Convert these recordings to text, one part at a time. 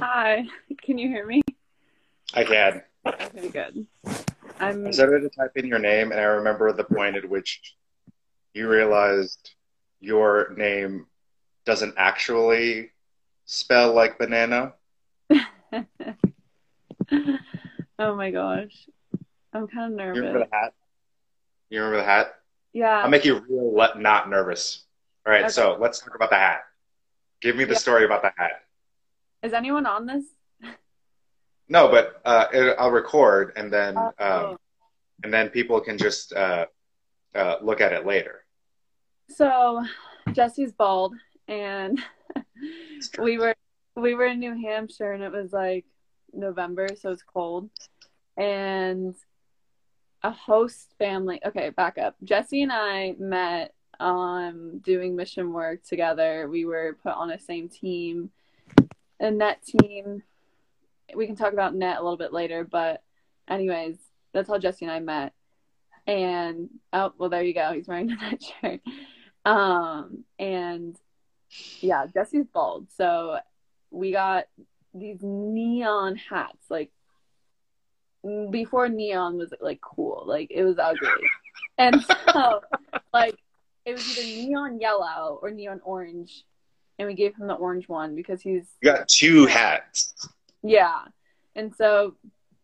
Hi, can you hear me? I can. Okay, good. I'm I started to type in your name, and I remember the point at which you realized your name doesn't actually spell like banana. oh my gosh. I'm kind of nervous. You remember the hat? You remember the hat? Yeah. I'll make you real not nervous. All right, Okay. so let's talk about the hat. Give me the Yeah. story about the hat. Is anyone on this? No, but uh, it, I'll record, and then Oh. um, and then people can just uh, uh, look at it later. So, Jesse's bald, and we were we were in New Hampshire, and it was like November, so it's cold, and a host family. Okay, back up. Jesse and I met um doing mission work together. We were put on a same team, a net team. We can talk about net a little bit later, but anyways, that's how Jesse and I met. And oh well, there you go. He's wearing a net shirt. Um, and yeah, Jesse's bald. So we got these neon hats, like before neon was like cool, like it was ugly. And so like it was either neon yellow or neon orange. And we gave him the orange one because he's You got two hats, yeah. And so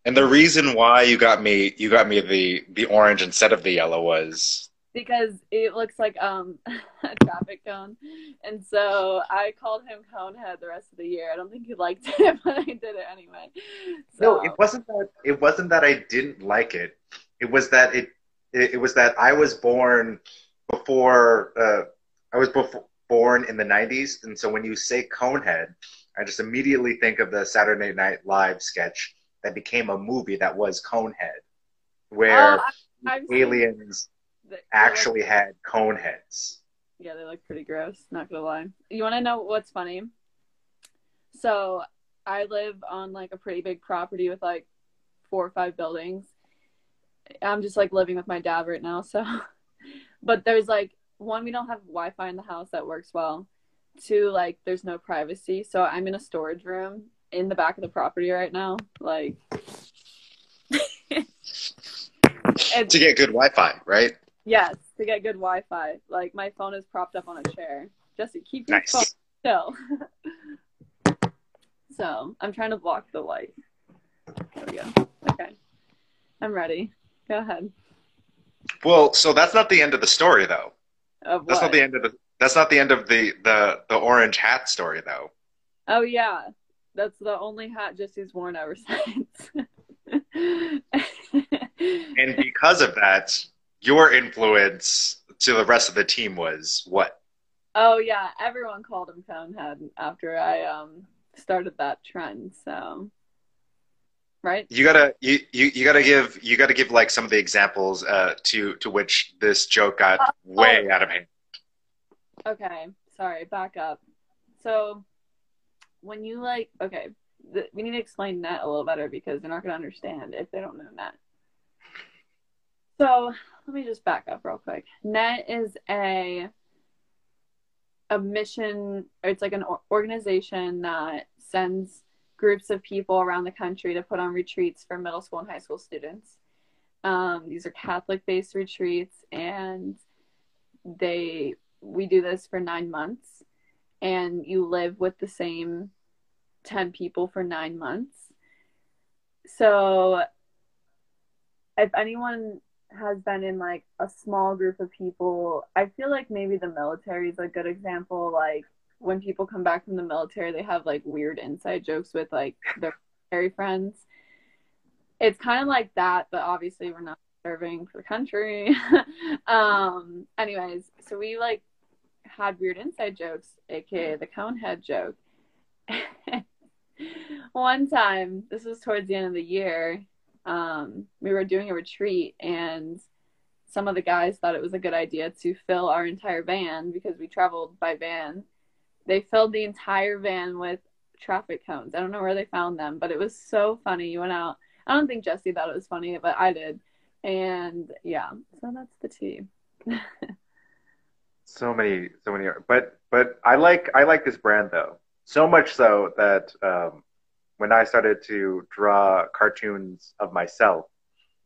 and the reason why you got me you got me the the orange instead of the yellow was because it looks like um a traffic cone and so i called him conehead the rest of the year i don't think he liked it but i did it anyway so No, it wasn't that. It wasn't that I didn't like it. It was that it. It, it was that I was born before. Uh, I was before, born in the '90s, and so when you say Conehead, I just immediately think of the Saturday Night Live sketch that became a movie that was Conehead, where Oh, I- aliens they- they actually look- had cone heads. yeah they look pretty gross not gonna lie. You want to know what's funny? So i live on like a pretty big property with like four or five buildings. I'm just like living with my dad right now so. But there's like one we don't have wi-fi in the house that works well. Two like there's no privacy. So i'm in a storage room in the back of the property right now like To get good Wi-Fi, right? yes to get good wi-fi. Like my phone is propped up on a chair. Jesse keep your phone still so i'm trying to block the light. There we go. Okay. I'm ready. Go ahead. Well, so that's not the end of the story, though. Of That's what? not the end of the. That's not the end of the the the orange hat story, though. oh yeah that's the only hat jesse's worn ever since And because of that, your influence to the rest of the team was what? Oh yeah, everyone called him Conehead after I um started that trend. So, right? You gotta you, you, you gotta give you gotta give like some of the examples uh, to to which this joke got Uh, way oh. out of hand. Okay, sorry. Back up. So, when you like, okay, th- we need to explain net a little better because they're not gonna understand if they don't know net. So let me just back up real quick. Net is a a mission. Or it's like an organization that sends groups of people around the country to put on retreats for middle school and high school students. Um, these are Catholic-based retreats, and they we do this for nine months, and you live with the same ten people for nine months. So, if anyone has been in like a small group of people, I feel like maybe the military is a good example. Like when people come back from the military, they have like weird inside jokes with like their military friends. It's kind of like that, but obviously we're not serving for the country. um, anyways, so we like had weird inside jokes, aka the conehead joke. One time, this was towards the end of the year, um, we were doing a retreat and some of the guys thought it was a good idea to fill our entire van because we traveled by van. They filled the entire van with traffic cones. I don't know where they found them, but it was so funny. You went out. I don't think Jesse thought it was funny, but I did. And yeah, so that's the tea. So many, so many. But but I like I like this brand though so much so that um, when I started to draw cartoons of myself,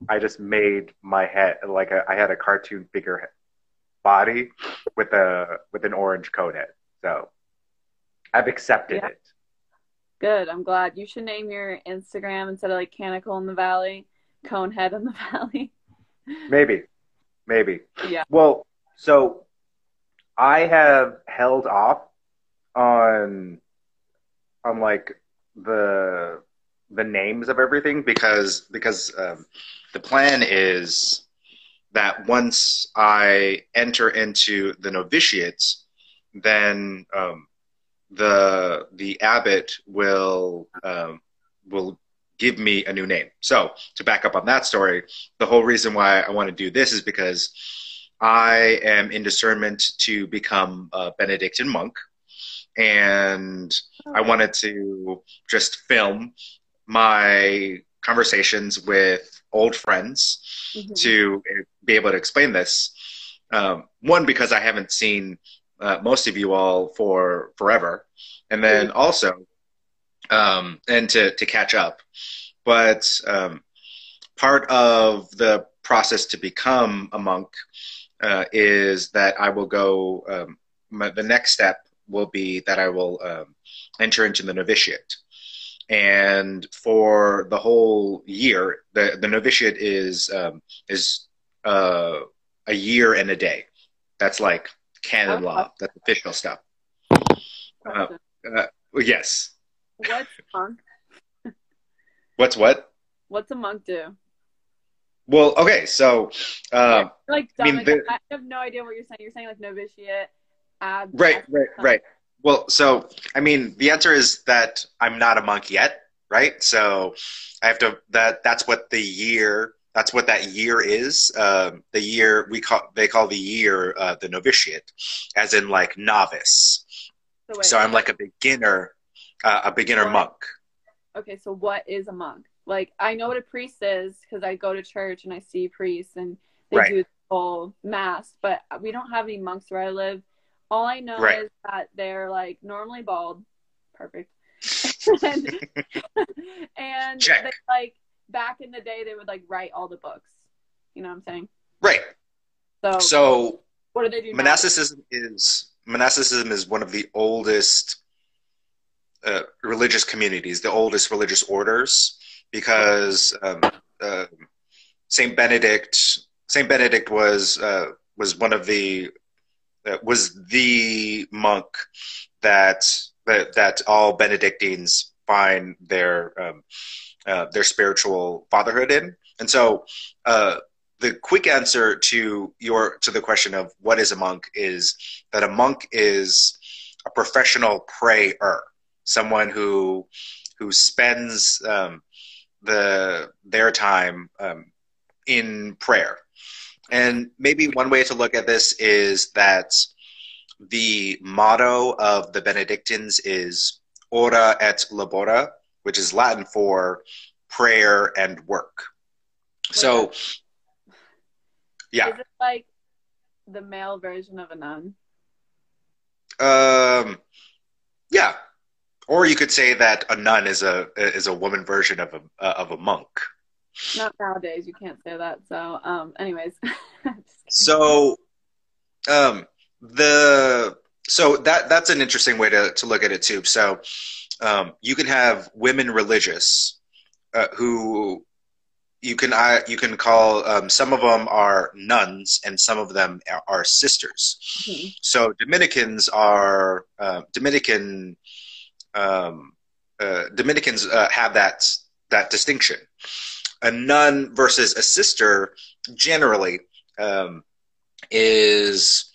I just made my head like a, I had a cartoon figure body with a with an orange coat head. So I've accepted Yeah. it. Good. I'm glad. You should name your Instagram instead of like Canicle in the Valley, Conehead in the Valley. Maybe, maybe. Yeah. Well, so I have held off on on like the the names of everything because because um, the plan is that once I enter into the novitiate, then um, the the abbot will um, will give me a new name. So to back up on that story, the whole reason why I want to do this is because I am in discernment to become a Benedictine monk, and I wanted to just film my conversations with old friends Mhm. to be able to explain this. Um, one because I haven't seen uh, most of you all for forever, and then also, um, and to to catch up. But um, part of the process to become a monk uh, is that I will go. Um, my, the next step will be that I will um, enter into the novitiate. And for the whole year, the, the novitiate is um, is uh, a year and a day. That's like canon law. That's official stuff. Question. Uh, yes. What's a monk? What's what? What's a monk do? Well, okay. So, uh, Like, I mean, the- I have no idea what you're saying. You're saying like novitiate, ab. right, right, right. Well, so I mean, the answer is that I'm not a monk yet, right? So I have to. That that's what the year. That's what that year is. Um, the year we call they call the year uh, the novitiate, as in like novice. So, So I'm like a beginner, uh, a beginner What? monk. okay, so what is a monk? Like, I know what a priest is because I go to church and I see priests and they Right. do the whole mass, but we don't have any monks where I live. All I know Right. is that they're like normally bald, perfect, and, and they, like back in the day they would like write all the books. You know what I'm saying? Right. So, So what do they do? now? monasticism is monasticism is one of the oldest uh, religious communities, the oldest religious orders, because um, uh, Saint Benedict Saint Benedict was uh, was one of the uh, was the monk that that that all Benedictines find their um, uh, their spiritual fatherhood in, and so. Uh, the quick answer to your to the question of what is a monk is that a monk is a professional prayer, someone who who spends um, the their time um, in prayer. And maybe one way to look at this is that the motto of the Benedictines is ora et labora, which is Latin for prayer and work. So, yeah. Is it like the male version of a nun? Um, yeah, or you could say that a nun is a is a woman version of a uh, of a monk. Not nowadays. You can't say that. So, um, anyways. So, um, the so that that's an interesting way to to look at it too. So, um, you can have women religious uh, who you can uh, you can call um, some of them are nuns and some of them are, sisters. Mhm. So Dominicans are uh, Dominican. Um, uh, Dominicans uh, have that that distinction. A nun versus a sister generally um, is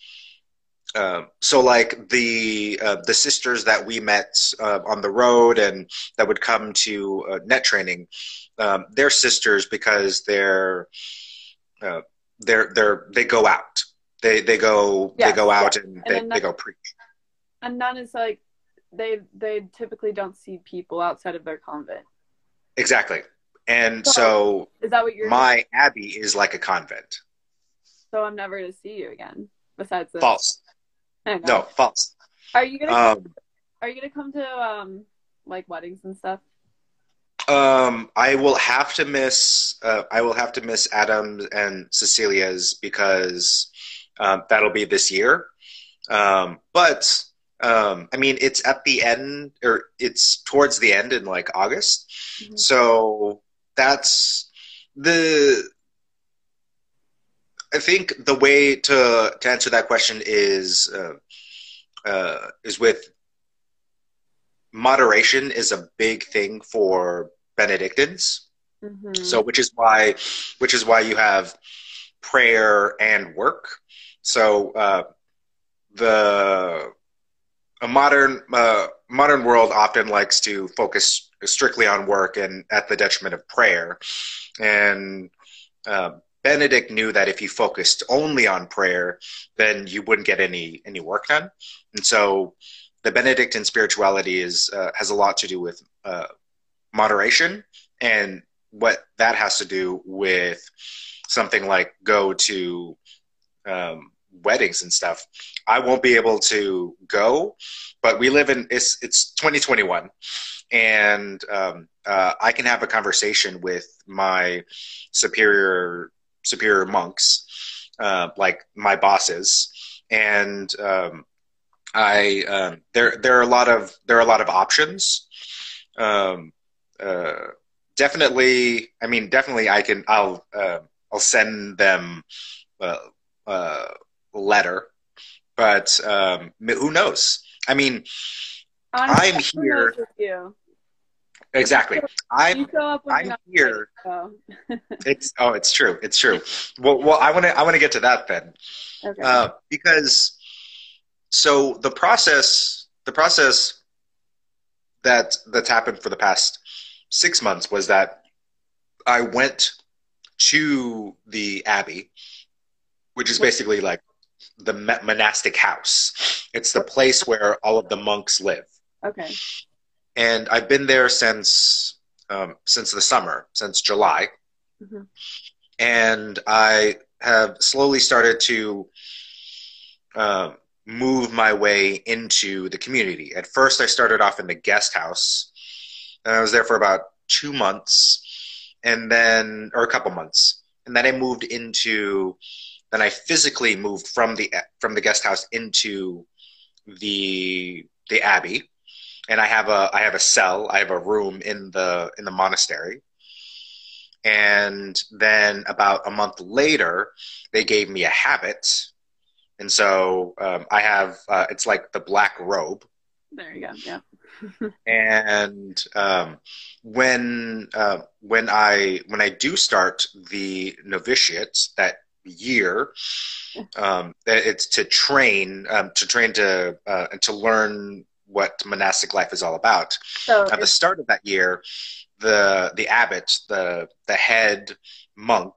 uh, so like the uh, the sisters that we met uh, on the road and that would come to uh, net training. Um, they're sisters because they're uh, they're they're they go out. They they go they go out and they, then they go preach. And nun is like they they typically don't see people outside of their convent. Exactly. And So- so Is that what you're? my abbey is like a convent. So I'm never going to see you again. Besides this. False. Know. No, false. Are you gonna Um, Are you gonna come to um like weddings and stuff? Um, I will have to miss. Uh, I will have to miss Adams and Cecilia's because um, that'll be this year. Um, but um, I mean, it's at the end, or it's towards the end in like August. Mm-hmm. So that's the. I think the way to to answer that question is uh, uh, is with moderation is a big thing for Benedictines. Mm-hmm. So, which is why, which is why you have prayer and work. So, uh, the a modern uh, modern world often likes to focus strictly on work and at the detriment of prayer. And uh, Benedict knew that if he focused only on prayer, then you wouldn't get any any work done. And so the Benedictine spirituality is uh, has a lot to do with uh, moderation, and what that has to do with something like go to um, weddings and stuff. I won't be able to go, but we live in it's it's 2021, and um, uh, I can have a conversation with my superior superior monks, uh, like my bosses, and um, I um, there there are a lot of there are a lot of options. Um, uh, definitely, I mean, definitely, I can. I'll uh, I'll send them a, a letter, but um, who knows? I mean, Honestly, I'm here. Exactly. I'm, I'm here. it's oh, it's true. It's true. Well, well, I want to I want to get to that then, okay. uh, because so the process the process that that's happened for the past six months was that I went to the abbey, which is basically like the monastic house. It's the place where all of the monks live. Okay. And I've been there since um, since the summer, since July, mm-hmm. and I have slowly started to um, move my way into the community. At first, I started off in the guest house, and I was there for about two months, and then or a couple months, and then I moved into. Then I physically moved from the from the guest house into the the abbey, and I have a I have a cell, I have a room in the in the monastery. And then about a month later, they gave me a habit and so um, I have uh, it's like the black robe. There you go. Yeah. and um, when uh, when I when I do start the novitiate that year, um, it's to train um, to train to uh, to learn what monastic life is all about. So At the start of that year, the the abbot, the the head monk,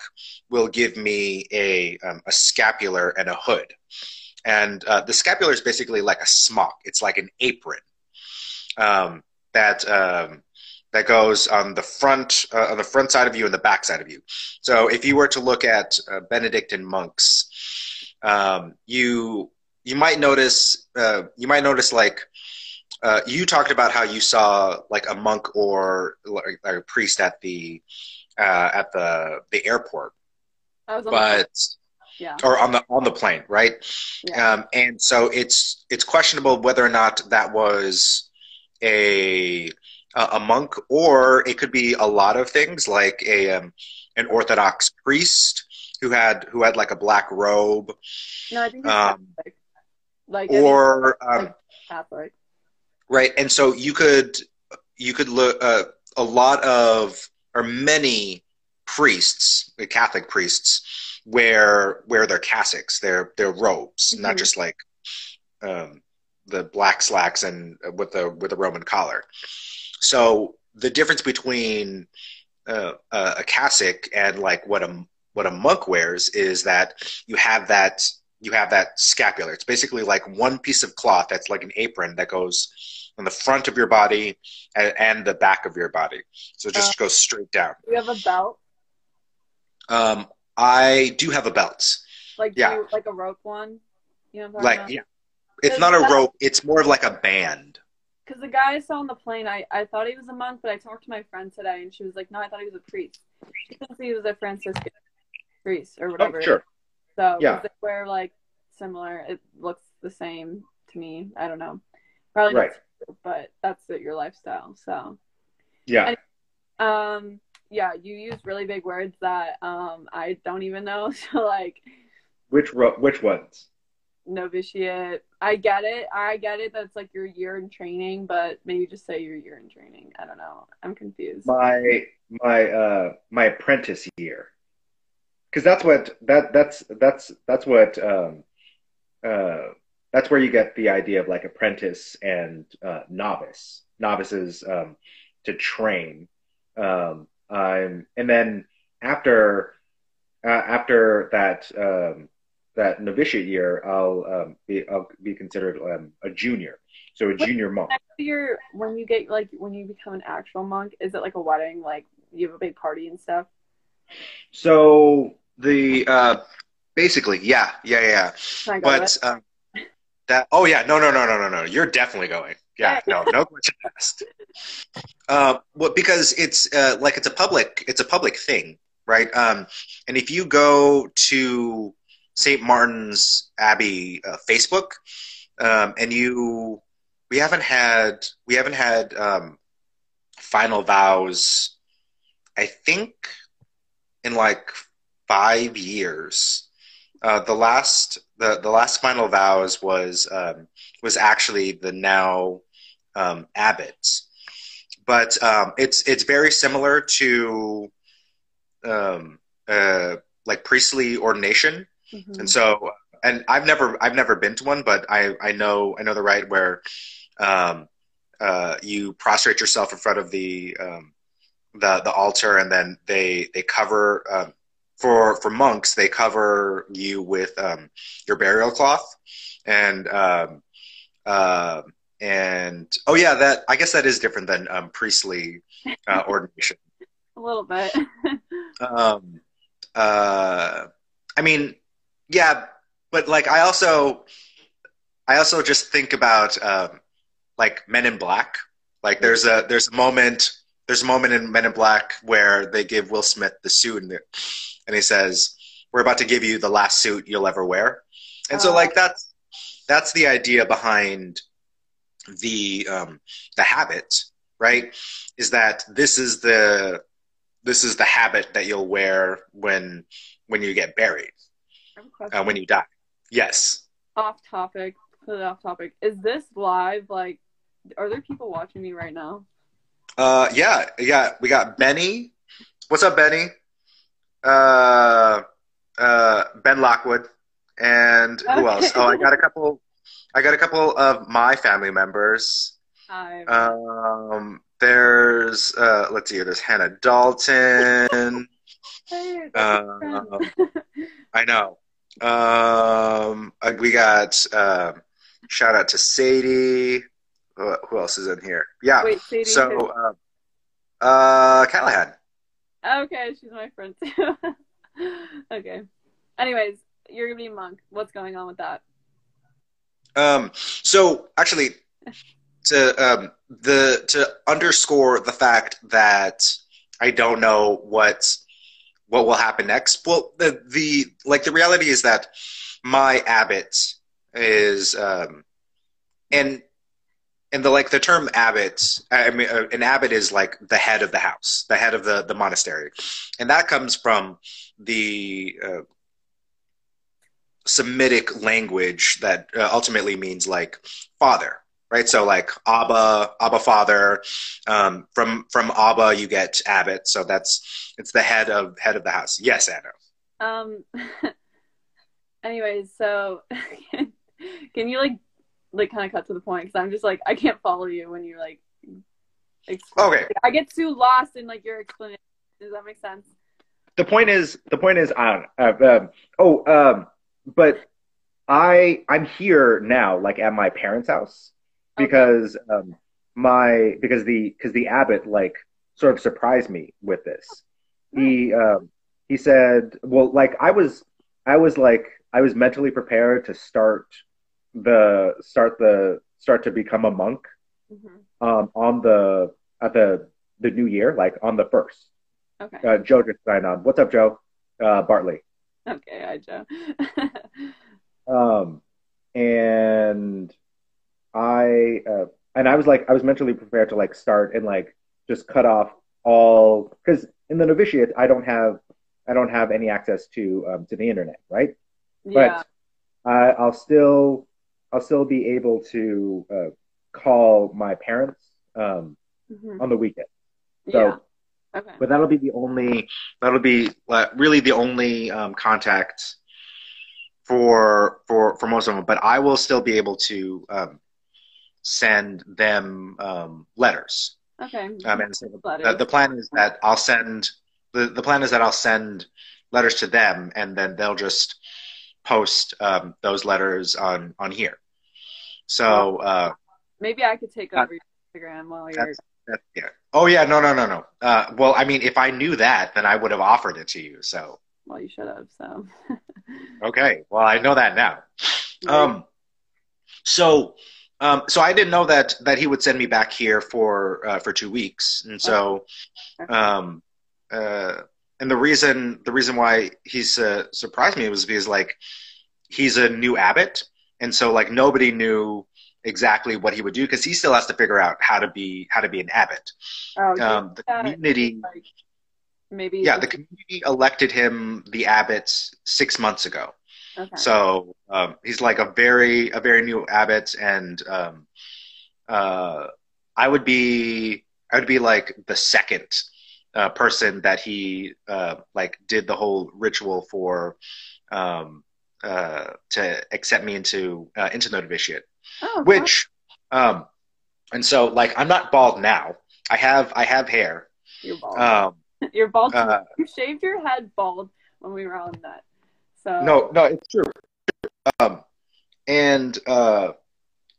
will give me a um, a scapular and a hood, and uh, the scapular is basically like a smock. It's like an apron um, that um, that goes on the front uh, on the front side of you and the back side of you. So if you were to look at uh, Benedictine monks, um, you you might notice uh, you might notice like uh, you talked about how you saw like a monk or like, a priest at the uh, at the the airport, but yeah. or on the on the plane, right? Yeah. Um, and so it's it's questionable whether or not that was a a monk or it could be a lot of things like a um, an Orthodox priest who had who had like a black robe. No, I think um, like or um, Catholic. Right, and so you could you could look uh, a lot of or many priests, Catholic priests, wear wear their cassocks, their their robes, mm-hmm. not just like um, the black slacks and uh, with the with the Roman collar. So the difference between uh, a cassock and like what a what a monk wears is that you have that you have that scapular. It's basically like one piece of cloth that's like an apron that goes on the front of your body and, and the back of your body. So just uh, goes straight down. Do you have a belt? Um, I do have a belt. Like yeah. You, like a rope one. You know like about? yeah, it's not a rope. It's more of like a band. because the guy I saw on the plane, I, I thought he was a monk, but I talked to my friend today, and she was like, "No, I thought he was a priest." She thinks he was a Franciscan priest or whatever. Oh, sure. So Yeah. they wear like similar, it looks the same to me. I don't know. Probably Right. But that's it, your lifestyle. So Yeah. um, yeah, you use really big words that um I don't even know. So like Which ro- which ones? novitiate. I get it. I get it. That's like your year in training, but maybe just say your year in training. I don't know. I'm confused. My my uh my apprentice year. Because that's what that that's that's that's what um uh that's where you get the idea of like apprentice and uh, novice. Novices um, to train, um, um, and then after uh, after that um, that novitiate year, I'll um, be I'll be considered um, a junior, so a junior monk. Your when you get like when you become an actual monk, is it like a wedding? Like you have a big party and stuff? So the uh, basically, yeah, yeah, yeah. Can I go But um, that oh yeah, no, no, no, no, no, no. You're definitely going. Yeah, no, no question asked. Uh, well, because it's uh, like it's a public, it's a public thing, right? Um, and if you go to St. Martin's Abbey uh, Facebook, um, and you, we haven't had, we haven't had um, final vows. I think in like five years. Uh, the last the, the last final vows was um, was actually the now um, abbots, but um, it's it's very similar to um, uh, like priestly ordination, Mhm. and so and I've never I've never been to one, but I I know I know the rite where um, uh, you prostrate yourself in front of the um, the the altar, and then they they cover um, for for monks they cover you with um, your burial cloth, and um, uh, and oh yeah, that I guess that is different than um, priestly uh, ordination. a little bit. Um, uh, I mean, yeah, but like I also, I also just think about um, like Men in Black. Like there's a there's a moment there's a moment in Men in Black where they give Will Smith the suit and, and he says, "We're about to give you the last suit you'll ever wear," and so Oh. like that's that's the idea behind the um, the habit, right? Is that this is the this is the habit that you'll wear when when you get buried, I have a question. uh, when you die. Yes. off topic, completely off topic. Is this live? Like, are there people watching me right now? Uh, yeah, yeah. We got Benny. What's up, Benny? Uh, uh, Ben Lockwood, and who else? Oh, I got a couple. I got a couple of my family members. Hi. Um, there's uh, let's see. There's Hannah Dalton. hey, Um. I know. Um, uh, we got um, shout out to Sadie. Uh, who else is in here? Yeah. Wait, Sadie. so, uh, uh, Callahan. Okay, she's my friend too. okay. Anyways, you're gonna be a monk. What's going on with that? Um, so actually, to um, the to underscore the fact that I don't know what what will happen next. Well, the the like the reality is that my abbot is um, and and the like the term abbot. I mean, uh, an abbot is like the head of the house, the head of the the monastery, and that comes from the uh, Semitic language that uh, ultimately means like father, right? So like Abba, Abba father. Um, from from Abba you get abbot, so that's it's the head of head of the house. Yes, Anna. Um. anyways, so can you like like kind of cut to the point? Because I'm just like I can't follow you when you're like. Explain. Okay. I get too lost in like your explanation. Does that make sense? The point is the point is I don't uh, um, oh um, but I I'm here now like at my parents' house because um, my because the because the abbot like sort of surprised me with this. He um, he said, well, like I was I was like I was mentally prepared to start the start the start to become a monk hmm um, on the at the the new year, like on the first. Okay. Uh, Joe just signed on. What's up, Joe? Uh, Bartley. Okay, hi Joe. Um, and I uh, and I was like, I was mentally prepared to like start and like just cut off all because in the novitiate I don't have I don't have any access to um, to the internet, right? yeah. But I, I'll still I'll still be able to uh, call my parents um, Mhm. on the weekend. So, yeah. Okay. But that'll be the only. That'll be really the only um, contact for for for most of them. But I will still be able to um, send them um, letters. Okay. Um, and so Letters. the, the plan is that I'll send the, the plan is that I'll send letters to them, and then they'll just post um, those letters on on here. So uh, Maybe I could take Uh, over your Instagram while you're. that's, that's yeah. Oh yeah, no, no, no, no. Uh, well, I mean, if I knew that, then I would have offered it to you. So Well, you should have. So. okay, well, I know that now. Um, so, um, so I didn't know that that he would send me back here for uh, for two weeks, and so, um, uh, and the reason the reason why he's uh, surprised me was because like he's a new abbot, and so like nobody knew exactly what he would do because he still has to figure out how to be how to be an abbot. oh, Um, the community, like, maybe. yeah, the community elected him the abbot six months ago. Okay. So um, he's like a very a very new abbot, and um, uh, I would be I would be like the second uh, person that he uh, like did the whole ritual for um, uh, to accept me into uh, into novitiate. oh, Which um, and so like I'm not bald now. I have I have hair. you're bald. Um, you're bald. uh, you shaved your head bald when we were on that. So. No, no, it's true. Um, and uh,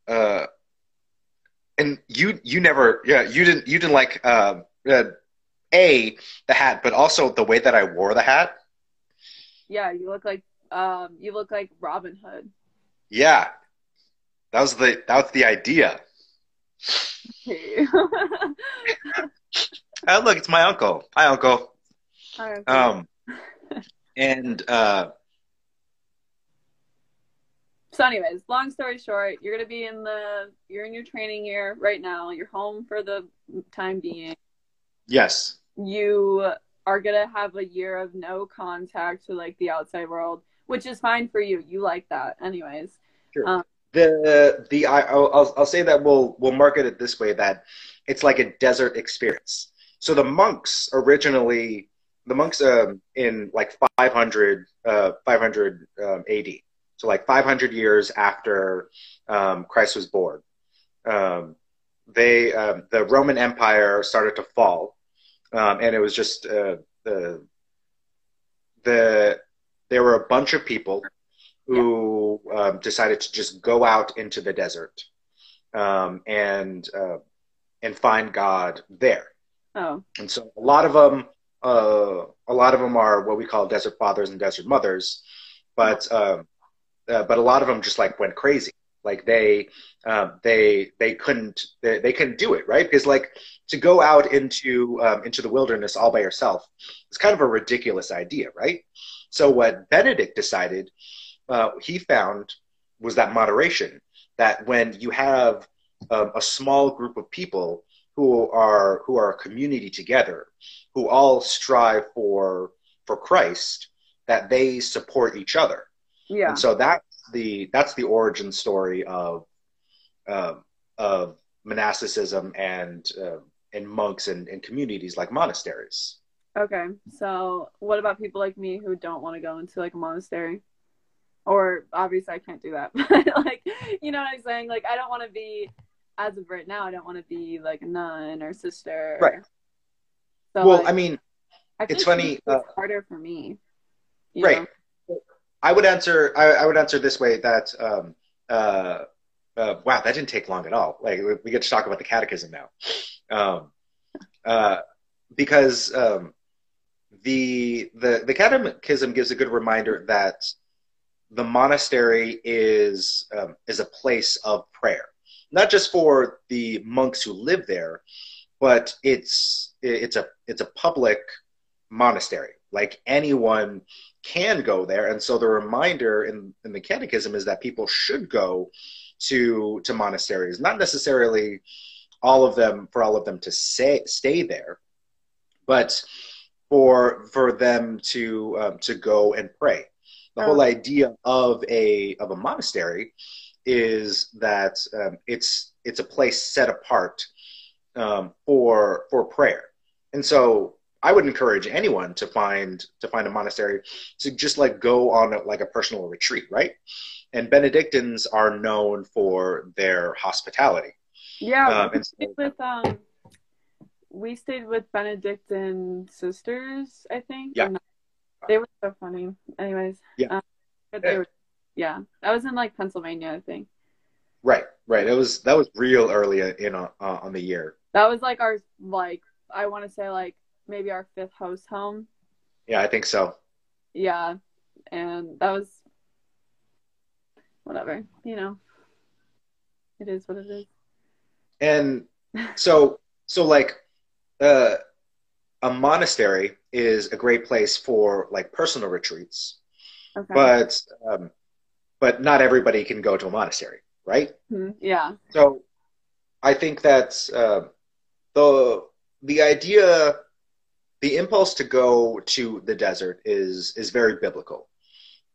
uh, and you you never yeah you didn't you didn't like uh, uh, a the hat, but also the way that I wore the hat. Yeah, you look like um, you look like Robin Hood. Yeah, that was the that was the idea. Okay. Uh, look, it's my uncle. Hi, uncle. Alright. Um, and uh, so, anyways, long story short, you're gonna be in the you're in your training year right now. You're home for the time being. yes, You are gonna have a year of no contact to like the outside world, which is fine for you. You like that, anyways. Sure. the the I, I'll I'll- say that we'll we'll market it this way that it's like a desert experience. So the monks originally the monks um, in like 500 uh, 500 um, AD. So like 500 years after um, Christ was born, um, they um, the Roman Empire started to fall, um, and it was just uh, the the there were a bunch of people who um, decided to just go out into the desert um, and uh, and find God there. Oh, And so a lot of them, uh, a lot of them are what we call desert fathers and desert mothers, but um, uh, but a lot of them just like went crazy. Like they um, they they couldn't they, they couldn't do it right because like to go out into um, into the wilderness all by yourself is kind of a ridiculous idea, right? So what Benedict decided uh, he found was that moderation that when you have um, a small group of people who are who are a community together who all strive for for Christ that they support each other yeah. and so that's the that's the origin story of um of monasticism and uh, and monks and, and communities like monasteries Okay. So, what about people like me who don't want to go into like a monastery? Or obviously, I can't do that. But like, you know what I'm saying? Like, I don't want to be, as of right now, I don't want to be like a nun or sister. Right. So, well like, i mean I it's funny, it's uh, harder for me. right know? I would answer I, I would answer this way that um uh, uh wow that didn't take long at all. Like we- get to talk about the catechism now. Um uh because um the the the catechism gives a good reminder that the monastery is um, is a place of prayer. Not just for the monks who live there, but it's it's a it's a public monastery. Like anyone can go there, and so the reminder in, in the Catechism is that people should go to to monasteries, not necessarily all of them for all of them to say, stay there, but for for them to um, to go and pray. The oh. whole idea of a of a monastery is that um, it's it's a place set apart um, for for prayer, and so I would encourage anyone to find to find a monastery to just like go on a, like a personal retreat, right? And Benedictines are known for their hospitality. Yeah, um, we, stayed with, um, we stayed with Benedictine sisters, I think. Yeah, they were so funny. Anyways, yeah, um, yeah. Were, yeah, I was in like Pennsylvania, I think. Right, right. It was that was real early in uh, on the year. That was like our like I want to say like maybe our fifth host home. Yeah, I think so. Yeah, and that was whatever, you know. It is what it is. And so so like uh a monastery is a great place for like personal retreats. Okay. But um but not everybody can go to a monastery, right? Mm-hmm. Yeah. So I think that uh, the the idea the impulse to go to the desert is is very biblical.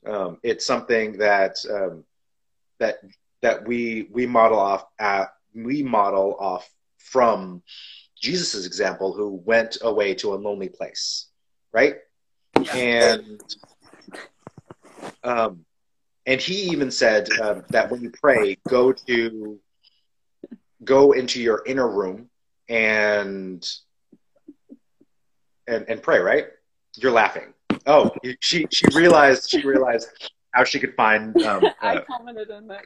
Um, it's something that um, that that we we model off at we model off from Jesus's example, who went away to a lonely place, right? And um, and he even said um, that when you pray, go to go into your inner room and and, and pray, right? You're laughing. Oh, she she realized she realized how she could find. Um, uh, I commented on that.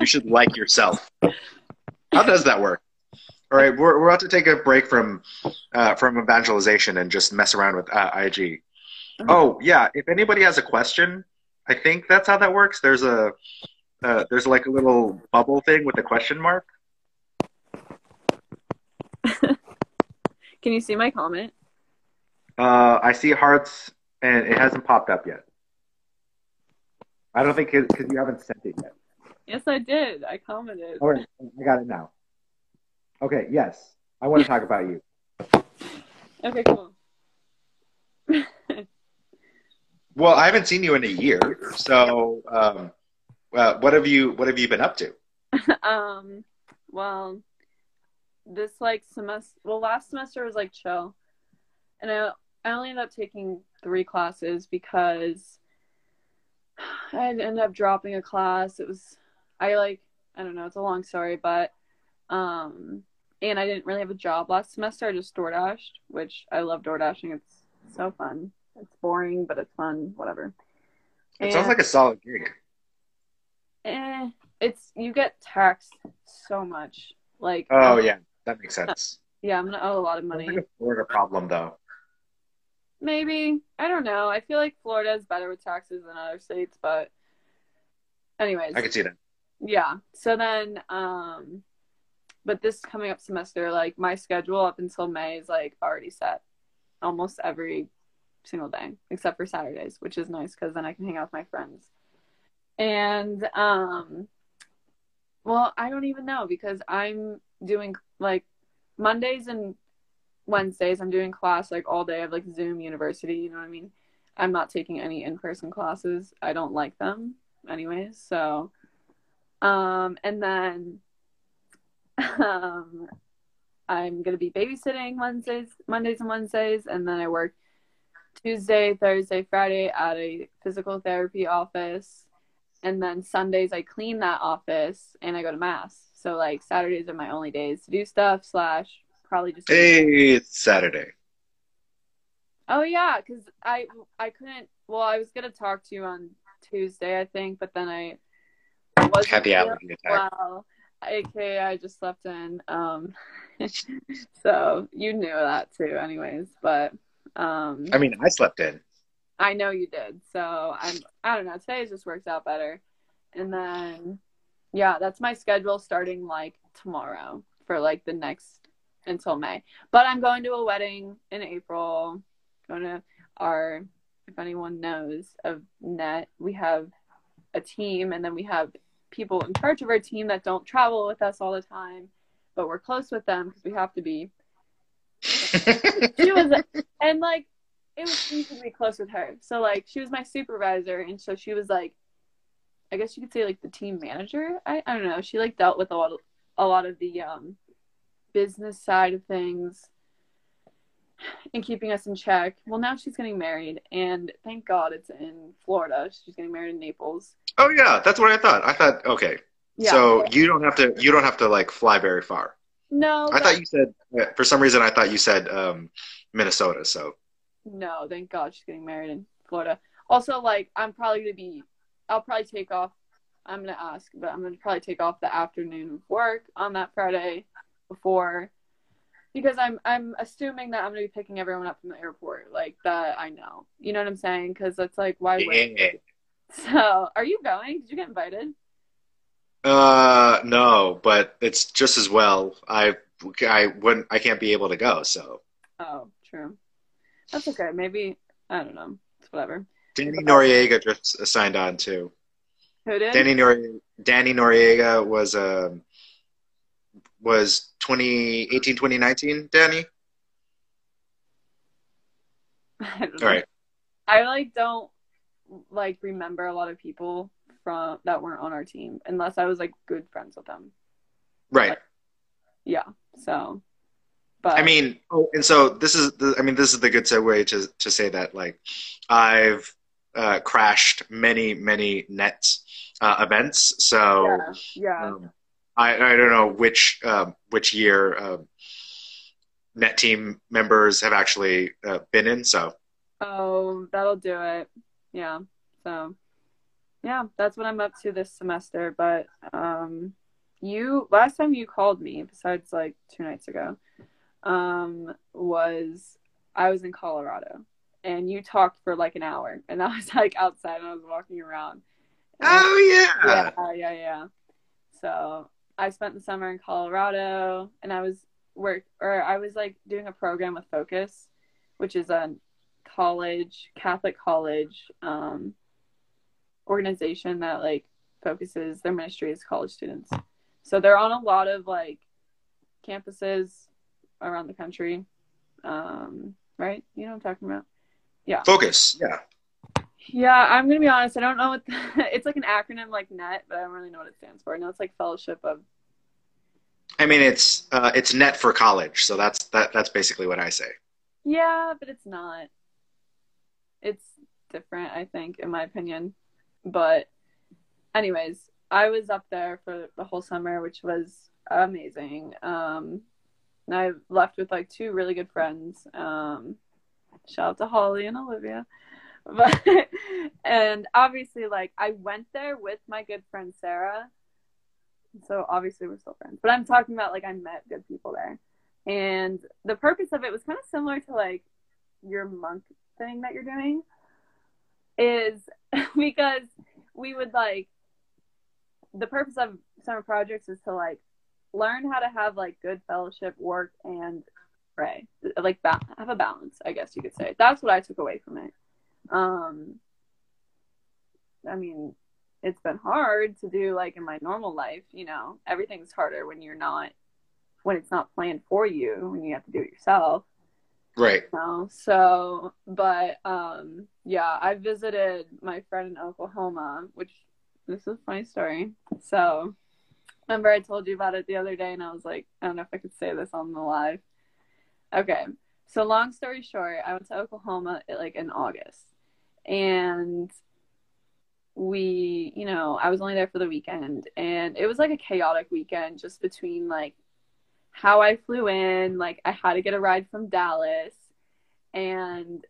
you should like yourself. How does that work? All right, we're we're about to take a break from uh, from evangelization and just mess around with uh, IG. Uh-huh. Oh yeah, if anybody has a question, I think that's how that works. There's a uh, there's like a little bubble thing with a question mark. Can you see my comment? Uh, I see hearts, and it hasn't popped up yet. I don't think because you haven't sent it yet. Yes, I did. I commented. All right, I got it now. Okay, yes, I want to talk about you. Okay, cool. well, I haven't seen you in a year, so um, uh, what have you what have you been up to? um, well, this like semester well last semester was like chill. And i i only ended up taking three classes because i ended up dropping a class. It was i like i don't know it's a long story but um and i didn't really have a job last semester. I just door dashed which i love door dashing it's so fun. It's boring but it's fun whatever. It and, sounds like a solid gig. Eh, it's you get taxed so much. Like oh um, yeah that makes sense. Yeah, I'm gonna owe a lot of money. Like a Florida problem, though. Maybe I don't know. I feel like Florida is better with taxes than other states, but anyways, I can see that. Yeah. So then, um, but this coming up semester, like my schedule up until May is like already set, almost every single day except for Saturdays, which is nice because then I can hang out with my friends. And um, well, I don't even know because I'm doing like Mondays and Wednesdays I'm doing class like all day. I have like Zoom University, you know what I mean? I'm not taking any in-person classes. I don't like them anyways. So um and then um I'm to be babysitting Wednesdays, Mondays and Wednesdays and then I work Tuesday, Thursday, Friday at a physical therapy office. And then Sundays I clean that office and I go to mass. So like Saturdays are my only days to do stuff. Slash probably just. Hey, it's Saturday. Oh yeah, because I I couldn't. Well, I was gonna talk to you on Tuesday, I think, but then I wasn't the allergy attack. Well, aka I just slept in. Um, so you knew that too, anyways. But um, I mean, I slept in. I know you did. So I'm. I don't know. Today just works out better, and then Yeah, that's my schedule starting like tomorrow for like the next until May. But I'm going to a wedding in April. Going to our if anyone knows of net, we have a team and then we have people in charge of our team that don't travel with us all the time, but we're close with them because we have to be. she was and like it was be close with her. So like she was my supervisor and so she was like I guess you could say like the team manager. I, I don't know. She like dealt with a lot of a lot of the um business side of things and keeping us in check. Well, now she's getting married, and thank God it's in Florida. She's getting married in Naples. Oh yeah, that's what I thought. I thought okay. Yeah. So you don't have to you don't have to like fly very far. no, I thought you said for some reason I thought you said um, Minnesota. So no, thank God she's getting married in Florida. Also, like I'm probably gonna be, I'll probably take off. I'm gonna ask, but I'm gonna probably take off the afternoon of work on that Friday before, because I'm I'm assuming that I'm gonna be picking everyone up from the airport, like that I know. You know what I'm saying? Because it's like why yeah. So, are you going? Did you get invited? Uh, no, but it's just as well. I I wouldn't. I can't be able to go. So Oh, true. That's okay. Maybe I don't know. It's whatever. Danny Noriega just signed on too. Who did? Danny Nor Danny Noriega was um was 2018 2019 Danny I don't all right I like don't like remember a lot of people from that weren't on our team unless I was like good friends with them. right Yeah. So, but I mean oh and so this is the I mean this is the good segue to to say that like I've uh, crashed many many net uh, events so yeah, yeah. um, I I don't know which um, which year um, net team members have actually uh, been in so Oh, that'll do it. Yeah. So, yeah, that's what I'm up to this semester. But um, you last time you called me, besides like two nights ago, um, was I was in Colorado, and you talked for like an hour, and I was like outside and I was walking around. Oh yeah yeah, yeah, yeah. So I spent the summer in Colorado, and I was work or I was like doing a program with Focus, which is a college Catholic college um, organization that like focuses their ministry is college students. So they're on a lot of like campuses around the country, um, right? You know what I'm talking about? Yeah. Focus yeah Yeah, I'm gonna be honest. I don't know what the, it's like an acronym like NET, but I don't really know what it stands for. I know it's like Fellowship of I mean, it's uh, it's net for college, so that's that that's basically what I say. Yeah, but it's not. It's different, I think, in my opinion. But, anyways, I was up there for the whole summer, which was amazing. Um, and I left with like two really good friends. Um, shout out to Holly and Olivia. But and obviously, like I went there with my good friend Sarah. So obviously we're still friends. But I'm talking about like I met good people there. And the purpose of it was kind of similar to like your monk thing that you're doing is because we would like the purpose of summer projects is to like learn how to have like good fellowship work and pray. Like ba- have a balance i guess you could say. That's what i took away from it. Um i mean it's been hard to do like in my normal life you know? Everything's harder when you're not when it's not planned for you when you have to do it yourself. Right. you know? So but um yeah i visited my friend in oklahoma which this is a funny story. So remember i told you about it the other day and i was like i don't know if i could say this on the live. Okay so long story short i went to oklahoma like in august. And we you know i was only there for the weekend and it was like a chaotic weekend just between like how i flew in like i had to get a ride from dallas and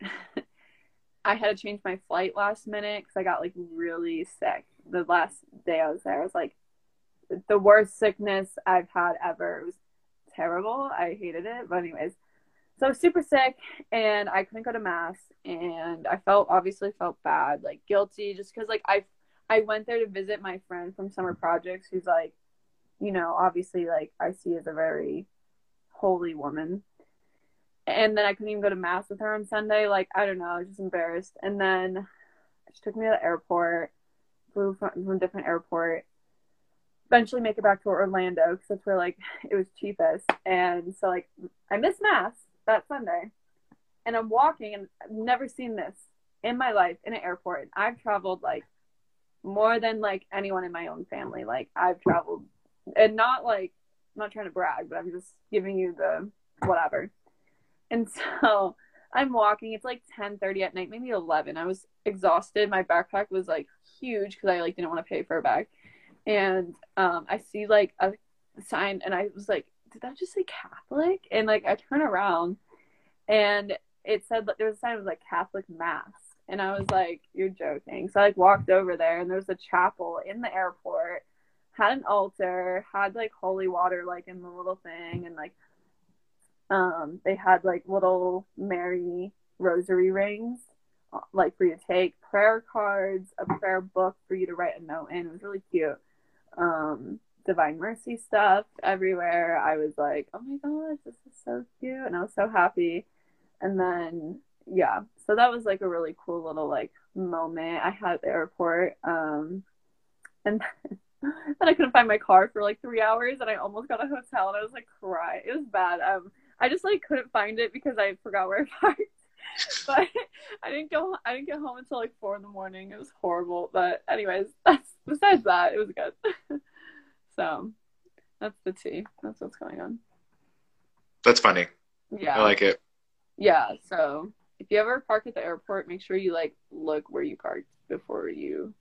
i had to change my flight last minute because i got like really sick the last day i was there. I was like the worst sickness i've had ever it was terrible i hated it but anyways so I was super sick and I couldn't go to mass and I felt obviously felt bad, like guilty just because like I I went there to visit my friend from Summer Projects, who's like, you know, obviously like I see as a very holy woman. And then I couldn't even go to mass with her on Sunday. Like I don't know, I was just embarrassed. And then she took me to the airport, flew from, from a different airport. Eventually, make it back to Orlando because that's where like it was cheapest. And so like I missed mass that Sunday, and I'm walking, and I've never seen this in my life in an airport. I've traveled like more than like anyone in my own family. Like I've traveled, and not like I'm not trying to brag, but I'm just giving you the whatever. And so I'm walking. It's like 10:30 at night, maybe 11. I was exhausted. My backpack was like huge because I like didn't want to pay for a bag. And um, I see like a sign, and I was like, "Did that just say Catholic?" And like I turn around, and it said there was a sign that was like Catholic Mass, and I was like, "You're joking." So I like walked over there, and there was a chapel in the airport, had an altar, had like holy water like in the little thing, and like um they had like little Mary rosary rings like for you to take prayer cards, a prayer book for you to write a note in. It was really cute. Um, Divine Mercy stuff everywhere. I was like, oh my god, this is so cute, and I was so happy. And then yeah, so that was like a really cool little like moment I had at the airport. Um, and then, I couldn't find my car for like three hours, and I almost got a hotel, and I was like crying. It was bad. Um, I just like couldn't find it because I forgot where I parked. but I didn't go. I didn't get home until like four in the morning. It was horrible. But anyways, that's besides that, it was good. so that's the tea. That's what's going on. That's funny. Yeah. I like it. Yeah. So if you ever park at the airport, make sure you like look where you parked before you.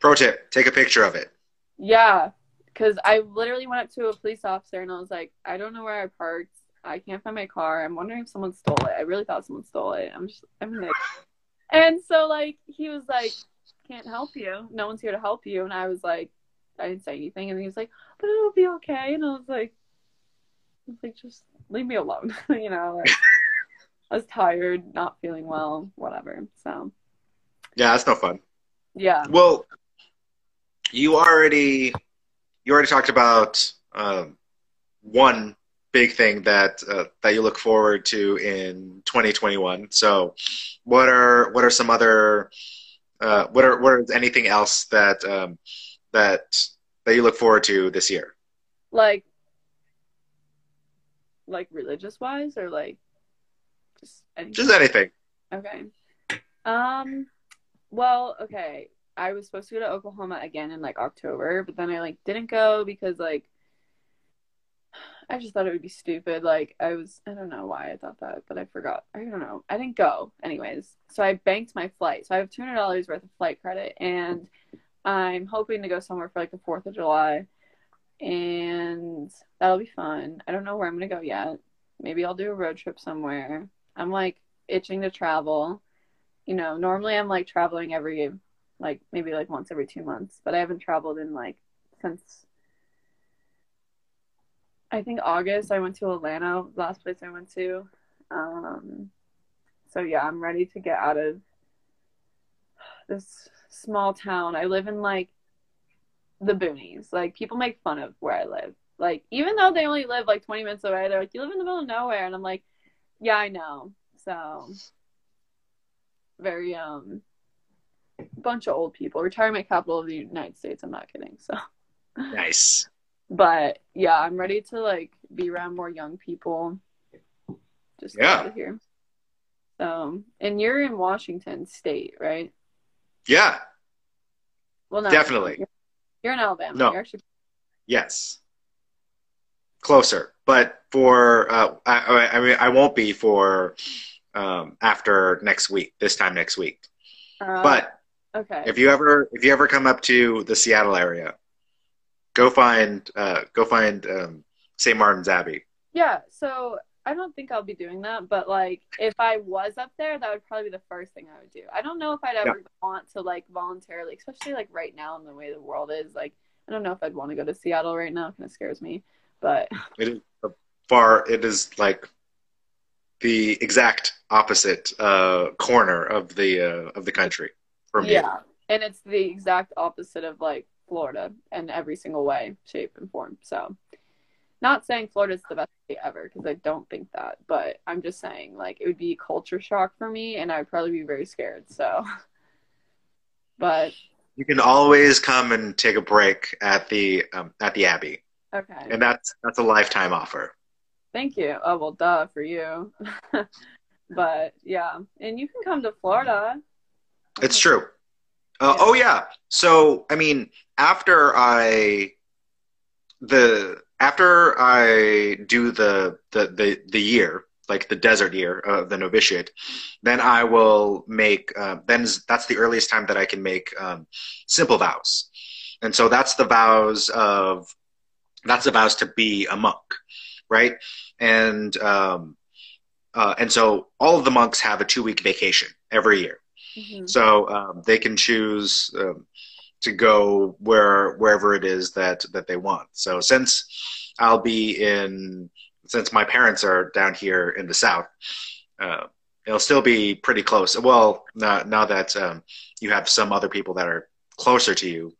Pro tip: take a picture of it. Yeah, because I literally went up to a police officer and I was like, I don't know where I parked. I can't find my car. I'm wondering if someone stole it. I really thought someone stole it. I'm just, I'm like, and so like he was like, can't help you. No one's here to help you. And I was like, I didn't say anything. And he was like, but it'll be okay. And I was like, I was like, just leave me alone. you know, like I was tired, not feeling well, whatever. So Yeah, that's no fun. yeah, Well, you already you already talked about um, one big thing that uh, that you look forward to in 2021. So, what are what are some other uh, what are what is anything else that um, that that you look forward to this year? like, like religious wise or like just anything. Just anything. Okay. Um well, okay. I was supposed to go to Oklahoma again in like October, but then I like didn't go because like I just thought it would be stupid. Like I was I don't know why I thought that, but I forgot. I don't know. I didn't go anyways. So I banked my flight. So I have $200 worth of flight credit and I'm hoping to go somewhere for like the 4th of July. And that'll be fun. I don't know where I'm to go yet. Maybe I'll do a road trip somewhere. I'm like itching to travel. You know, normally I'm like traveling every like maybe like once every 2 months, but I haven't traveled in like since I think August I went to Atlanta, last place I went to. Um, so yeah, I'm ready to get out of this small town. I live in like the boonies. Like people make fun of where I live. Like even though they only live like 20 minutes away, they're like, "You live in the middle of nowhere," and I'm like, "Yeah, I know." So very um bunch of old people. Retirement capital of the United States. I'm not kidding. So Nice. But yeah, I'm ready to like be around more young people. Just Yeah. out of here. So, and you're in Washington State, right? Yeah. Well, no, Definitely. You're, you're in Alabama. No. You're actually, Yes. Closer, but for uh, I, I I mean I won't be for um, after next week. This time next week. uh, But okay. if you ever if you ever come up to the Seattle area, go find uh, go find um, St. Martin's Abbey. yeah. So I don't think I'll be doing that, but like if I was up there, that would probably be the first thing I would do. I don't know if I'd ever want to like voluntarily, especially like right now in the way the world is. Like I don't know if I'd want to go to Seattle right now. It kind of scares me. But It is far. It is like the exact opposite uh, corner of the uh, of the country from yeah, and it's the exact opposite of like Florida in every single way, shape, and form. So, not saying Florida's the best state ever because I don't think that, but I'm just saying like it would be culture shock for me, and I'd probably be very scared. So, but You can always come and take a break at the um, at the Abbey, okay, and that's that's a lifetime offer. thank you. Oh well, duh for you. but yeah, and you can come to Florida. It's true. Uh. Oh yeah. So I mean, after I the after I do the the the, the year like the desert year of the novitiate, then I will make. Uh, then that's the earliest time that I can make um, simple vows, and so that's the vows of that's the vows to be a monk, right? And um, uh, and so all of the monks have a two week vacation every year. Mhm. So um, they can choose um, to go where wherever it is that that they want. So since I'll be in, since my parents are down here in the south, uh, it'll still be pretty close. Well, now, now that um, you have some other people that are closer to you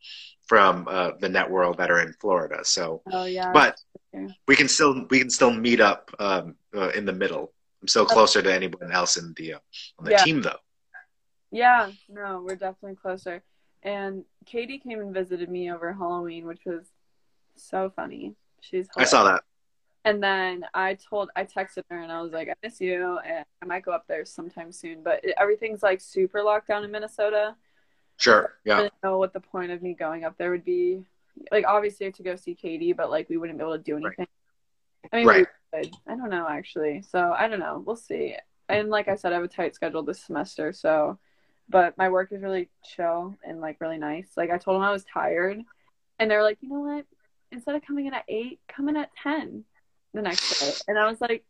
from uh, the net world that are in Florida. So, Oh yeah. but Okay. we can still we can still meet up um, uh, in the middle. I'm still closer to anyone else in the uh, on the Yeah. team though. Yeah, no, we're definitely closer. And Katie came and visited me over Halloween, which was so funny. She's I saw that. And then I told, I texted her and I was like, I miss you, and I might go up there sometime soon. But it, everything's like super locked down in Minnesota. Sure. Yeah. I don't know what the point of me going up there would be. Like, obviously to go see Katie, but like we wouldn't be able to do Right. anything. I mean, Right. I don't know actually. So I don't know. We'll see. And like I said, I have a tight schedule this semester, so but my work is really chill and like really nice. Like I told them I was tired, and they're like, you know what? Instead of coming in at eight, come in at ten the next day. And I was like,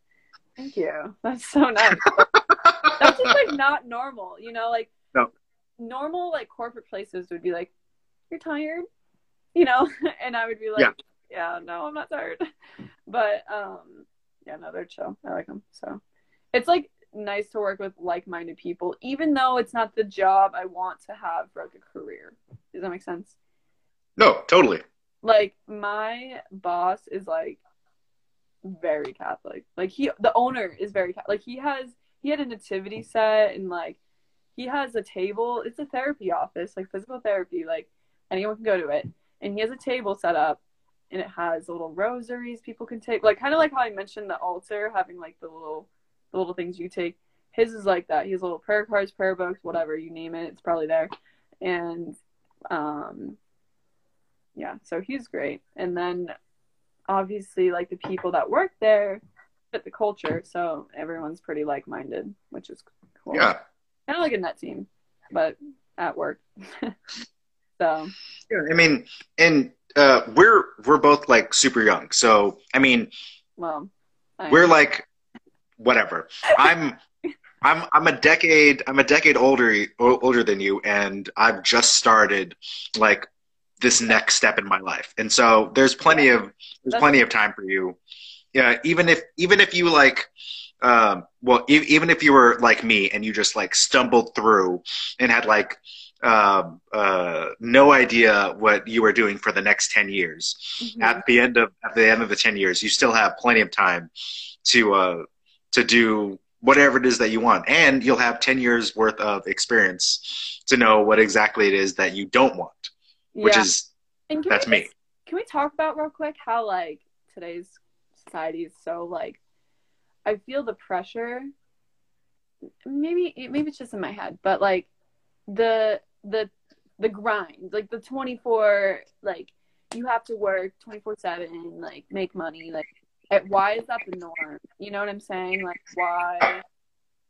thank you. That's so nice. That's just like not normal, you know? Like No. normal like corporate places would be like, you're tired, you know, and I would be like, Yeah. yeah, no, I'm not tired. But um, yeah, no, they're chill. I like them. So it's like nice to work with like-minded people, even though it's not the job I want to have for like a career. Does that make sense? No, totally. Like my boss is like very Catholic. Like he, the owner is very Catholic. Like he has, he had a nativity set and like he has a table. It's a therapy office, like physical therapy. Like anyone can go to it, and he has a table set up, and it has little rosaries people can take. Like kind of like how I mentioned the altar having like the little, the little things you take. His is like that. He has little prayer cards, prayer books, whatever you name it. It's probably there, and um, yeah. So he's great. And then obviously like the people that work there fit the culture, so everyone's pretty like minded, which is cool. Yeah. Kind of like a net team, but at work. so Yeah. I mean, and uh, we're we're both like super young. So I mean, well, I- we're like whatever. I'm I'm I'm a decade I'm a decade older older than you, and I've just started like this next step in my life, and so there's plenty of there's That's- plenty of time for you. Yeah, even if even if you like. Um, well, e- even if you were like me and you just like stumbled through and had like um, uh, no idea what you were doing for the next 10 years, Mhm. at the end of at the end of the 10 years you still have plenty of time to uh to do whatever it is that you want. And you'll have 10 years worth of experience to know what exactly it is that you don't want which is that's we me. Can we talk about real quick how like today's society is so like I feel the pressure maybe maybe it's just in my head, but like the the the grind, like the 24 like you have to work 24/7 like make money like why is that the norm? You know what I'm saying? Like why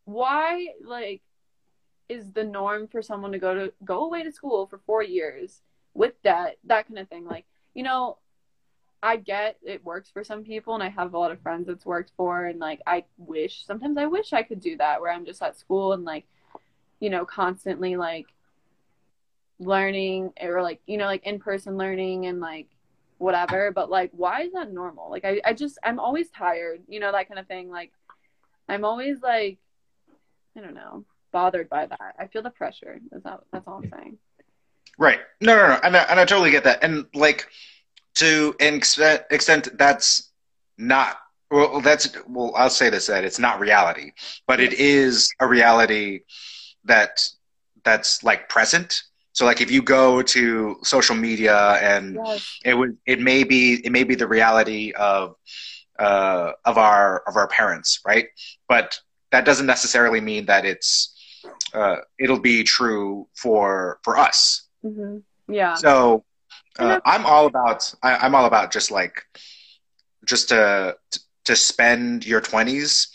why like is the norm for someone to go to go away to school for 4 years with debt, that kind of thing. Like, you know, I get it works for some people, and I have a lot of friends it's worked for, and like, I wish sometimes I wish I could do that where I'm just at school and like, you know, constantly like learning or like, you know, like in person learning and like whatever. But like, why is that normal? Like, I, I just, I'm always tired, you know, that kind of thing. Like, I'm always like, I don't know, bothered by that. I feel the pressure. That's all, that's all I'm saying. Right. No, no, no. And I, and I totally get that. And like to an extent, extent that's not well that's well I'll say this that it's not reality, but it is a reality that that's like present. So like if you go to social media and Yes. it would it may be it may be the reality of uh, of our of our parents, right? But that doesn't necessarily mean that it's uh, it'll be true for for us. hmm Yeah. So uh, I'm all about I, I'm all about just like just to to spend your twenties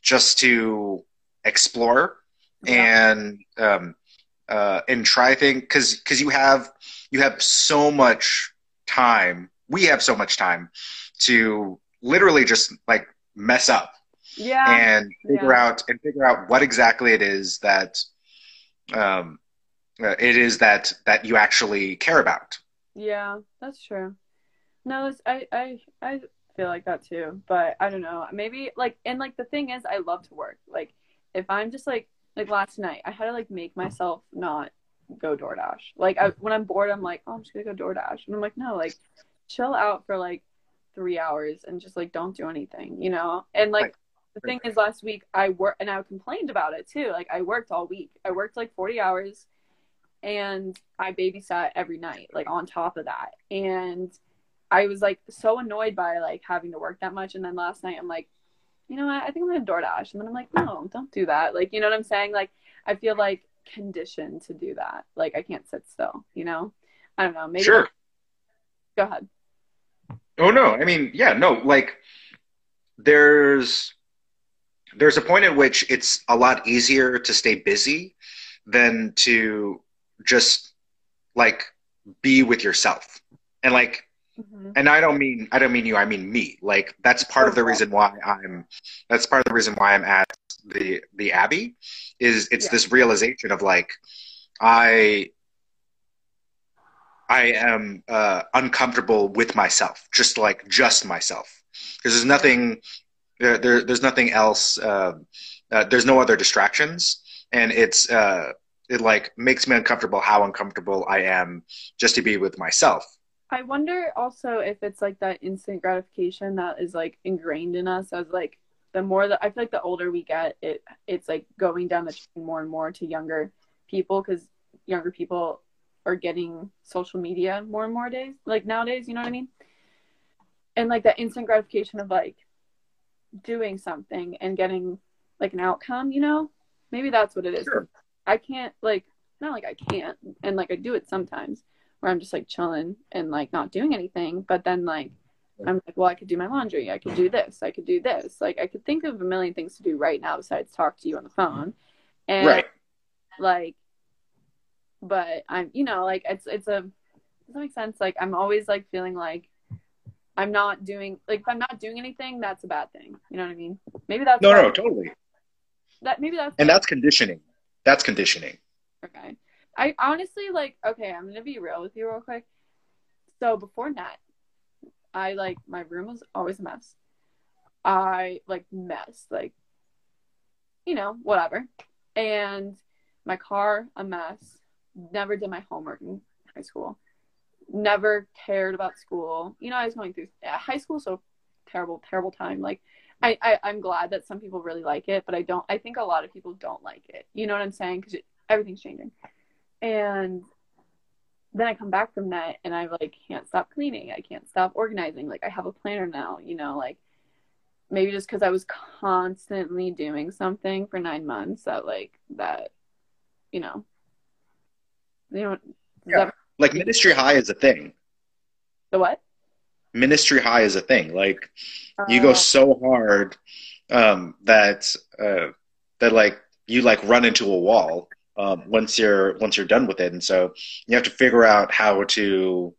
just to explore Yeah. and um, uh, and try things because because you have you have so much time. We have so much time to literally just like mess up Yeah. and figure Yeah. out and figure out what exactly it is that um, uh, it is that that you actually care about. Yeah, that's true. No, I, I, I feel like that too, but I don't know. Maybe like, and like the thing is, I love to work. Like, if I'm just like, like last night, I had to like make oh. myself not go DoorDash. Like, I, when I'm bored, I'm like, oh, I'm just gonna go DoorDash, and I'm like, no, like, chill out for like three hours and just like don't do anything, you know. And like, Right. the thing is, last week I worked, and I complained about it too. Like, I worked all week. I worked like 40 hours and I babysat every night, like on top of that. And I was like so annoyed by like having to work that much. And then last night I'm like, you know what? I think I'm gonna DoorDash. And then I'm like, no, don't do that. Like, you know what I'm saying? Like, I feel like conditioned to do that. Like, I can't sit still. You know? I don't know. Maybe. Sure. Go ahead. Oh no, I mean, yeah, no, like there's there's a point at which it's a lot easier to stay busy than to just like be with yourself. And like Mhm. and I don't mean I don't mean you, I mean me. Like that's part of the reason why I'm that's part of the reason why I'm at the the Abbey is it's Yeah. this realization of like I I am uh, uncomfortable with myself, just like just myself, because there's nothing there, there there's nothing else. Uh, uh, there's no other distractions, and it's uh, it like makes me uncomfortable how uncomfortable I am just to be with myself. I wonder also if it's like that instant gratification that is like ingrained in us as like the more that I feel like the older we get, it it's like going down the chain more and more to younger people because younger people are getting social media more and more days like nowadays. You know what I mean? And like that instant gratification of like doing something and getting like an outcome. You know, maybe that's what it is. Sure. I can't like not like I can't and like I do it sometimes where I'm just like chilling and like not doing anything. But then like I'm like, well, I could do my laundry. I could do this. I could do this. Like I could think of a million things to do right now besides talk to you on the phone. And Right. like, but I'm, you know, like it's it's a does that make sense? Like I'm always like feeling like I'm not doing like if I'm not doing anything, that's a bad thing. You know what I mean? Maybe that's No, no, totally. that maybe that's And that's conditioning. That's conditioning. Okay. I honestly like okay, I'm gonna be real with you real quick. So before Nat, I like my room was always a mess. I like mess, like you know, whatever. And my car, a mess. Never did my homework in high school. Never cared about school. You know, I was going through yeah, high school so terrible, terrible time. Like I, I, I'm glad that some people really like it, but I don't. I think a lot of people don't like it. You know what I'm saying? Because everything's changing. And then I come back from that, and I like can't stop cleaning. I can't stop organizing. Like I have a planner now. You know, like maybe just because I was constantly doing something for nine months that like that, you know, you know, Yeah. that- Like ministry high is a thing. the what? Ministry high is a thing. Like you Uh, go so hard um, that uh, that like you like run into a wall um, once you're once you're done with it, and so you have to figure out how to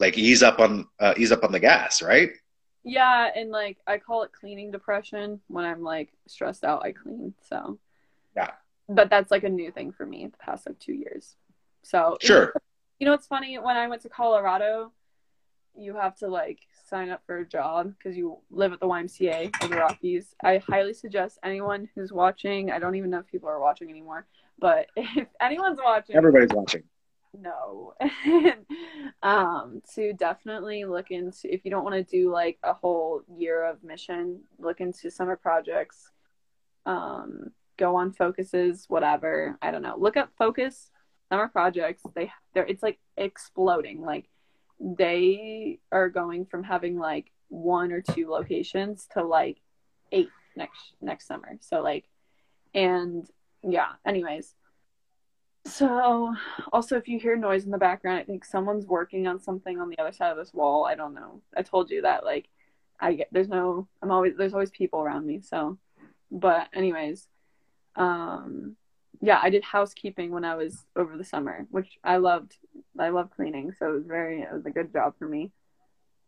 like ease up on uh, ease up on the gas, right? Yeah, and like I call it cleaning depression. When I'm like stressed out, I clean. So Yeah. but that's like a new thing for me the past like two years. So Sure. You know, it's funny when I went to Colorado, you have to like sign up for a job because you live at the YMCA of the Rockies. I highly suggest anyone who's watching. I don't even know if people are watching anymore, but if anyone's watching, Everybody's watching. no. um, to definitely look into if you don't want to do like a whole year of mission, look into summer projects. Um, go on focuses, whatever. I don't know. Look up focus summer projects. They they're it's like exploding. Like they are going from having like one or two locations to like eight next next summer. So like and yeah, anyways. So also if you hear noise in the background, I think someone's working on something on the other side of this wall. I don't know. I told you that like I get there's no I'm always there's always people around me, so but anyways, um yeah, I did housekeeping when I was over the summer, which I loved. I love cleaning, so it was very it was a good job for me.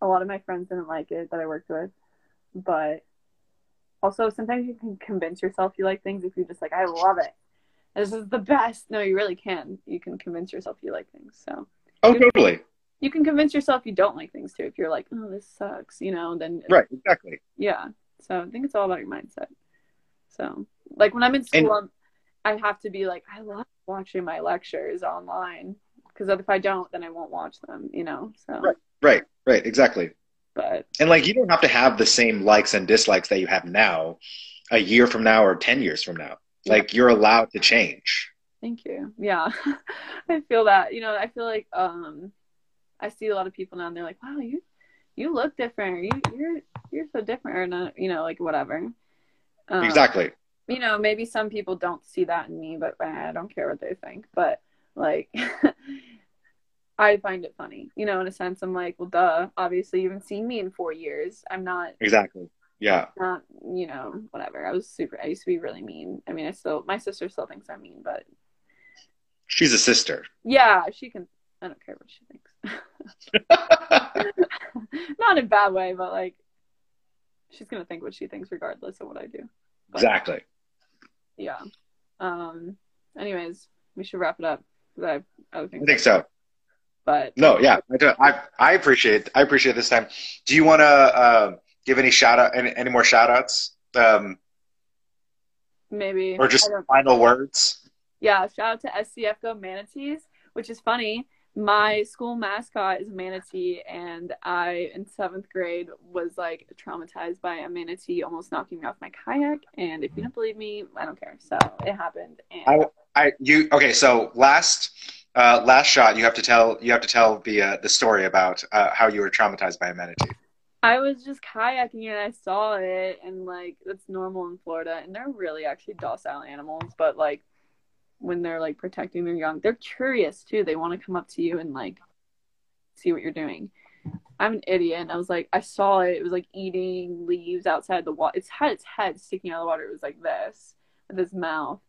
A lot of my friends didn't like it that I worked with, but also sometimes you can convince yourself you like things if you're just like I love it. This is the best. No, you really can. You can convince yourself you like things. So Oh, you, totally. You can convince yourself you don't like things too. If you're like, oh, this sucks, you know, then Right, exactly. yeah. So I think it's all about your mindset. So like when I'm in school, I'm, I have to be like, I love watching my lectures online because if I don't, then I won't watch them, you know. So Right. Right, right, exactly. but And like you don't have to have the same likes and dislikes that you have now a year from now or 10 years from now. Like you're allowed to change. Thank you. Yeah. I feel that. You know, I feel like um I see a lot of people now and they're like, Wow, you you look different or you you're you're so different or not you know, like whatever. Um, Exactly. You know, maybe some people don't see that in me, but eh, I don't care what they think. But like I find it funny. You know, in a sense I'm like, well duh, obviously you haven't seen me in four years. I'm not Exactly. Yeah. not you know, whatever. I was super I used to be really mean. I mean I still my sister still thinks I'm mean, but She's a sister. Yeah, she can. I don't care what she thinks. Not in a bad way, but like, she's gonna think what she thinks regardless of what I do. But, exactly. Yeah. Um. Anyways, we should wrap it up because I have other I think so. But No, yeah. I, do, I, I appreciate I appreciate this time. Do you want to uh, give any shout out any, any more shout outs um, maybe or just final words? yeah. Shout out to SCF Go Manatees, which is funny. My school mascot is a manatee, and I in seventh grade was like traumatized by a manatee almost knocking me off my kayak. And if you don't believe me, I don't care. So it happened. And I you okay? So last uh, last shot, you have to tell you have to tell the uh, the story about uh, how you were traumatized by a manatee. I was just kayaking and I saw it, and like that's normal in Florida, and they're really actually docile animals. But like when they're like protecting their young, they're curious too. They want to come up to you and like see what you're doing. I'm an idiot, and I was like, I saw it. It was like eating leaves outside the water. It's had its head sticking out of the water. It was like this with its mouth,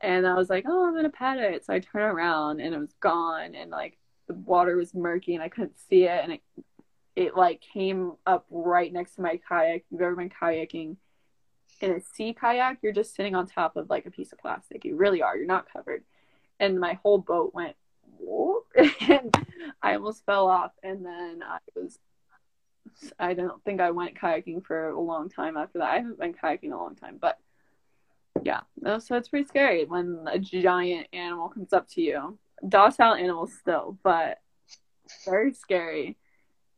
and I was like, oh, I'm gonna pet it. So I turn around, and it was gone, and like the water was murky, and I couldn't see it, and it it like came up right next to my kayak. You've ever been kayaking in a sea kayak, you're just sitting on top of like a piece of plastic. You really are. You're not covered. And my whole boat went and I almost fell off. And then I was, I don't think I went kayaking for a long time after that. I haven't been kayaking in a long time, but yeah. No, So it's pretty scary when a giant animal comes up to you. Docile animals still, but very scary.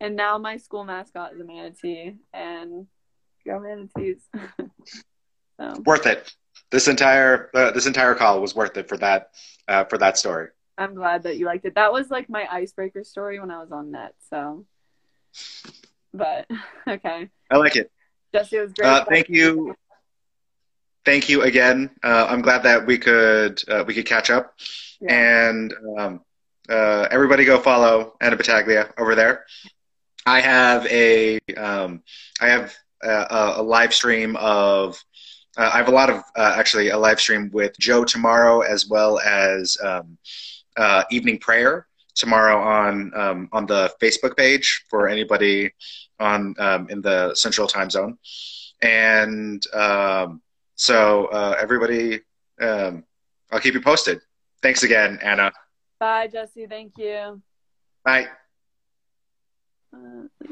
And now my school mascot is a manatee, and go manatees. so Worth it. This entire uh, this entire call was worth it for that uh, for that story. I'm glad that you liked it. That was like my icebreaker story when I was on net. So, but okay, I like it. Jesse it was great. Uh, thank you. Thank you again. Uh, I'm glad that we could uh, we could catch up. Yeah. and um, uh, everybody go follow Anna Battaglia over there. I have a um, I have a, a live stream of uh, I have a lot of uh, actually a live stream with Joe tomorrow as well as um, uh, evening prayer tomorrow on um, on the Facebook page for anybody on um, in the Central Time Zone, and um, so uh, everybody, um, I'll keep you posted. Thanks again, Anna. Bye, Jesse. Thank you. Bye. Uh,